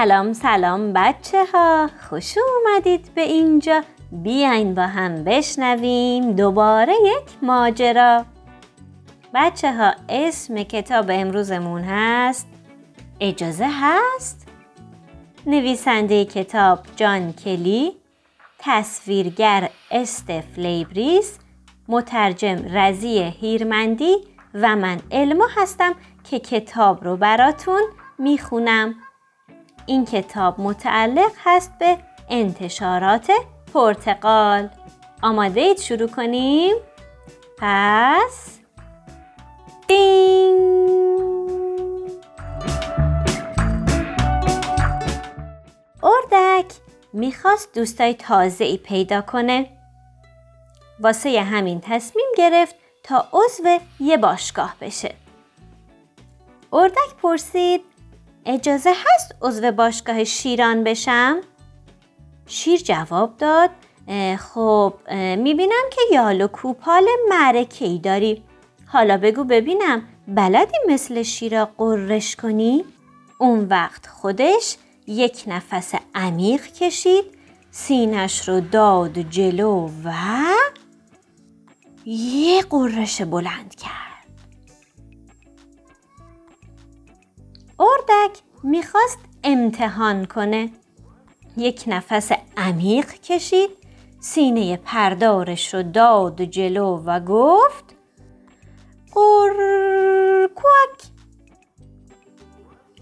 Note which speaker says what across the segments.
Speaker 1: سلام سلام بچه ها خوش اومدید به اینجا. بیاین با هم بشنویم دوباره یک ماجرا. بچه ها اسم کتاب امروزمون هست. اجازه هست؟ نویسنده کتاب جان کلی تصویرگر استف لیبریس مترجم رزی هیرمندی و من علما هستم که کتاب رو براتون می‌خونم. این کتاب متعلق هست به انتشارات پرتقال. آماده اید شروع کنیم؟ پس دینگ! اردک می‌خواست دوستای تازه ای پیدا کنه. واسه همین تصمیم گرفت تا عضو یه باشگاه بشه. اردک پرسید اجازه هست عضو باشگاه شیران بشم؟ شیر جواب داد خب می‌بینم که یال و کوپال معرکه ای داری حالا بگو ببینم بلدی مثل شیرا قررش کنی؟ اون وقت خودش یک نفس عمیق کشید سینش رو داد جلو و یه قررش بلند کرد اردک می‌خواست امتحان کنه. یک نفس عمیق کشید سینه پردارش رو داد جلو و گفت قر کوک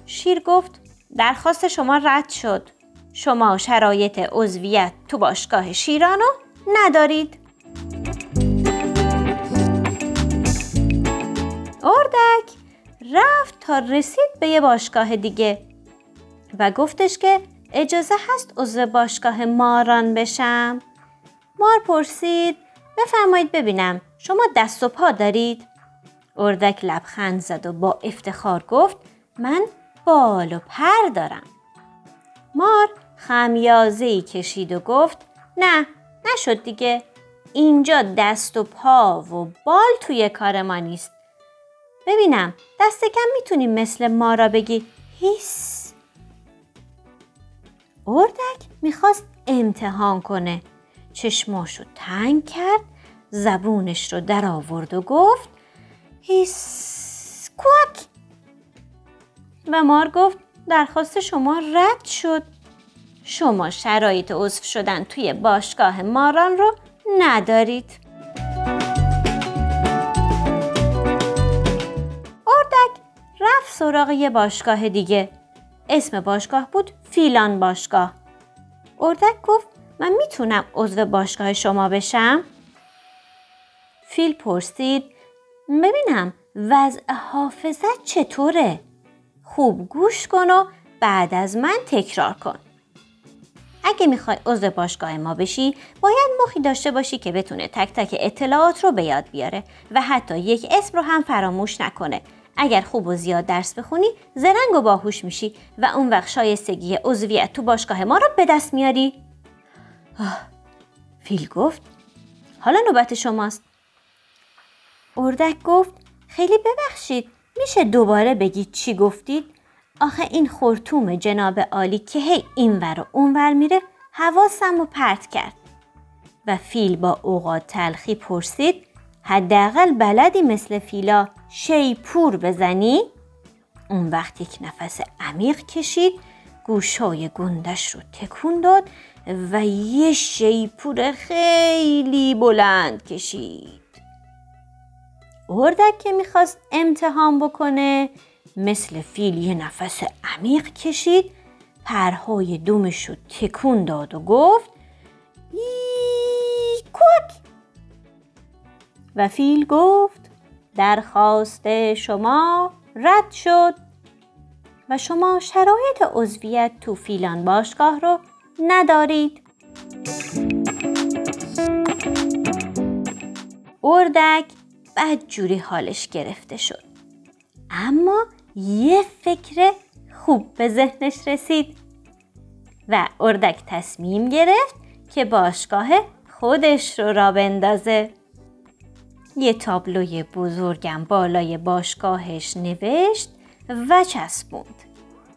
Speaker 1: شیر گفت درخواست شما رد شد. شما شرایط عضویت تو باشگاه شیرانو ندارید. رفت تا رسید به یه باشگاه دیگه و گفتش که اجازه هست عضو باشگاه ماران بشم. مار پرسید بفرمایید ببینم شما دست و پا دارید؟ اردک لبخند زد و با افتخار گفت من بال و پر دارم. مار خمیازهی کشید و گفت نه نشد دیگه اینجا دست و پا و بال توی کار ما نیست. ببینم دست کم می‌تونی مثل ما را بگی. هیس. اردک می‌خواست امتحان کنه. چشماشو تنگ کرد زبونش رو در آورد و گفت هیس کوک. و مار گفت درخواست شما رد شد. شما شرایط عضو شدن توی باشگاه ماران رو ندارید. سراغ یه باشگاه دیگه اسم باشگاه بود فیلان باشگاه اردک گفت من می‌تونم عضو باشگاه شما بشم؟ فیل پرسید ببینم وضع حافظت چطوره؟ خوب گوش کن و بعد از من تکرار کن. اگه می‌خوای عضو باشگاه ما بشی باید مخی داشته باشی که بتونه تک تک اطلاعات رو به یاد بیاره و حتی یک اسم رو هم فراموش نکنه اگر خوب و زیاد درس بخونی زرنگ و باهوش میشی و اون وقت شایستگی عضویت تو باشگاه ما رو به دست میاری آه. فیل گفت حالا نوبت شماست اردک گفت خیلی ببخشید میشه دوباره بگید چی گفتید؟ آخه این خورتوم جناب عالی که هی اینور و اونور میره حواسم رو پرت کرد و فیل با اوقات تلخی پرسید حداقل بلدی مثل فیلا شیپور بزنی؟ اون وقت یک نفس عمیق کشید گوشای گندش رو تکون داد و یه شیپور خیلی بلند کشید اردک که می‌خواست امتحان بکنه مثل فیل یه نفس عمیق کشید پرهای دومش رو تکون داد و گفت کوک و فیل گفت درخواست شما رد شد و شما شرایط عضویت تو فیلان باشگاه رو ندارید. اردک بد جوری حالش گرفته شد. اما یه فکر خوب به ذهنش رسید و اردک تصمیم گرفت که باشگاه خودش رو را بندازه. یه تابلوی بزرگم بالای باشگاهش نوشت و چسبوند.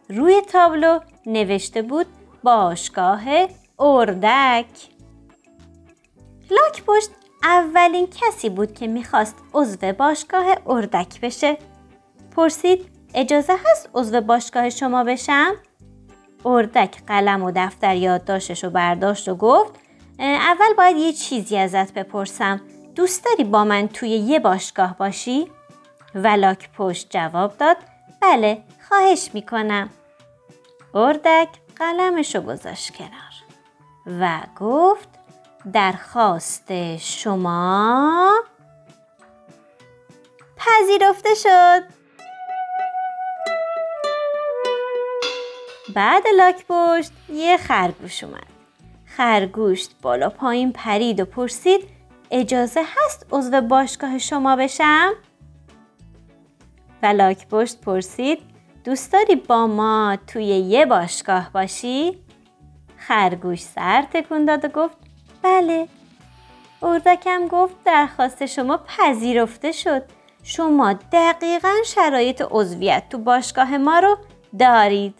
Speaker 1: روی تابلو نوشته بود باشگاه اردک. لاک پشت اولین کسی بود که می‌خواست عضو باشگاه اردک بشه. پرسید اجازه هست عضو باشگاه شما بشم؟ اردک قلم و دفتر یادداشتش رو برداشت و گفت اول باید یه چیزی ازت بپرسم. دوست داری با من توی یه باشگاه باشی؟ ولاک پشت جواب داد بله خواهش می‌کنم. اردک قلمش رو گذاشت کنار و گفت درخواست شما پذیرفته شد. بعد لاک پشت یه خرگوش اومد. خرگوش بالا پایین پرید و پرسید اجازه هست عضو باشگاه شما بشم؟ و لاک پشت پرسید دوست داری با ما توی یه باشگاه باشی؟ خرگوش سر تکون داد و گفت بله اردکم گفت درخواست شما پذیرفته شد شما دقیقا شرایط عضویت تو باشگاه ما رو دارید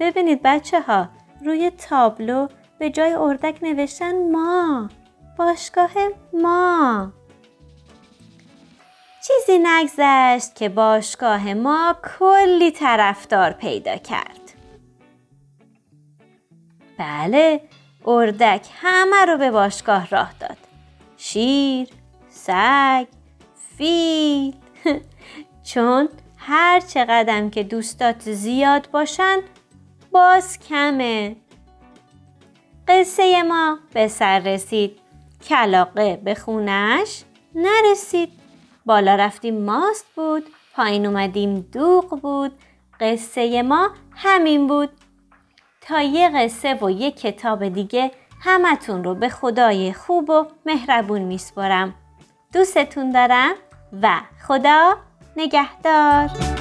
Speaker 1: ببینید بچه ها روی تابلو به جای اردک نوشتن ما باشگاه ما. چیزی نگذشت که باشگاه ما کلی طرفدار پیدا کرد. بله اردک همه رو به باشگاه راه داد. شیر، سگ، فیل. چون هر چقدر که دوستات زیاد باشن باز کمه. قصه ما به سر رسید. کلاقه به خونش نرسید. بالا رفتیم ماست بود. پایین اومدیم دوغ بود. قصه ما همین بود. تا یه قصه و یه کتاب دیگه همتون رو به خدای خوب و مهربون میسپرم دوستتون دارم و خدا نگهدار.